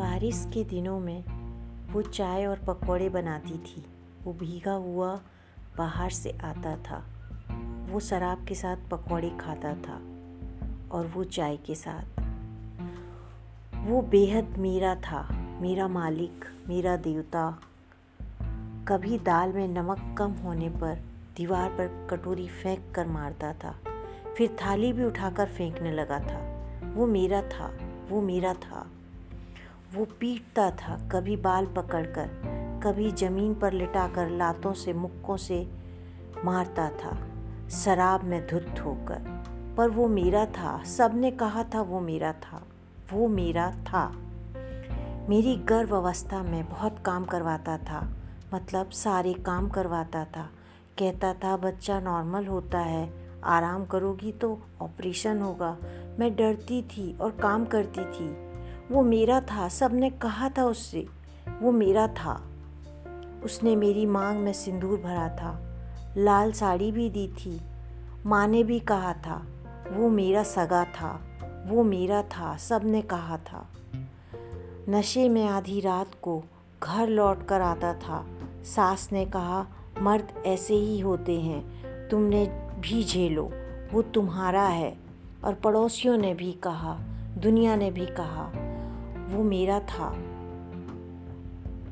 बारिश के दिनों में वो चाय और पकौड़े बनाती थी। वो भीगा हुआ बाहर से आता था। वो शराब के साथ पकौड़े खाता था और वो चाय के साथ। वो बेहद मेरा था, मेरा मालिक, मेरा देवता। कभी दाल में नमक कम होने पर दीवार पर कटोरी फेंक कर मारता था। फिर थाली भी उठाकर फेंकने लगा था। वो मेरा था, वो मेरा था। वो पीटता था कभी बाल पकड़कर, कभी ज़मीन पर लिटाकर लातों से, मुक्कों से मारता था, शराब में धुत होकर। पर वो मेरा था, सबने कहा था वो मेरा था, वो मेरा था। मेरी गर्भ अवस्था में बहुत काम करवाता था मतलब सारे काम करवाता था। कहता था, बच्चा नॉर्मल होता है, आराम करोगी तो ऑपरेशन होगा। मैं डरती थी और काम करती थी। वो मेरा था, सबने कहा था उससे, वो मेरा था। उसने मेरी मांग में सिंदूर भरा था, लाल साड़ी भी दी थी, माँ ने भी कहा था, वो मेरा सगा था, वो मेरा था, सबने कहा था। नशे में आधी रात को घर लौट कर आता था। सास ने कहा, मर्द ऐसे ही होते हैं, तुमने भी झेलो, वो तुम्हारा है। और पड़ोसियों ने भी कहा, दुनिया ने भी कहा वो मेरा था।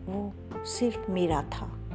वो सिर्फ़ मेरा था।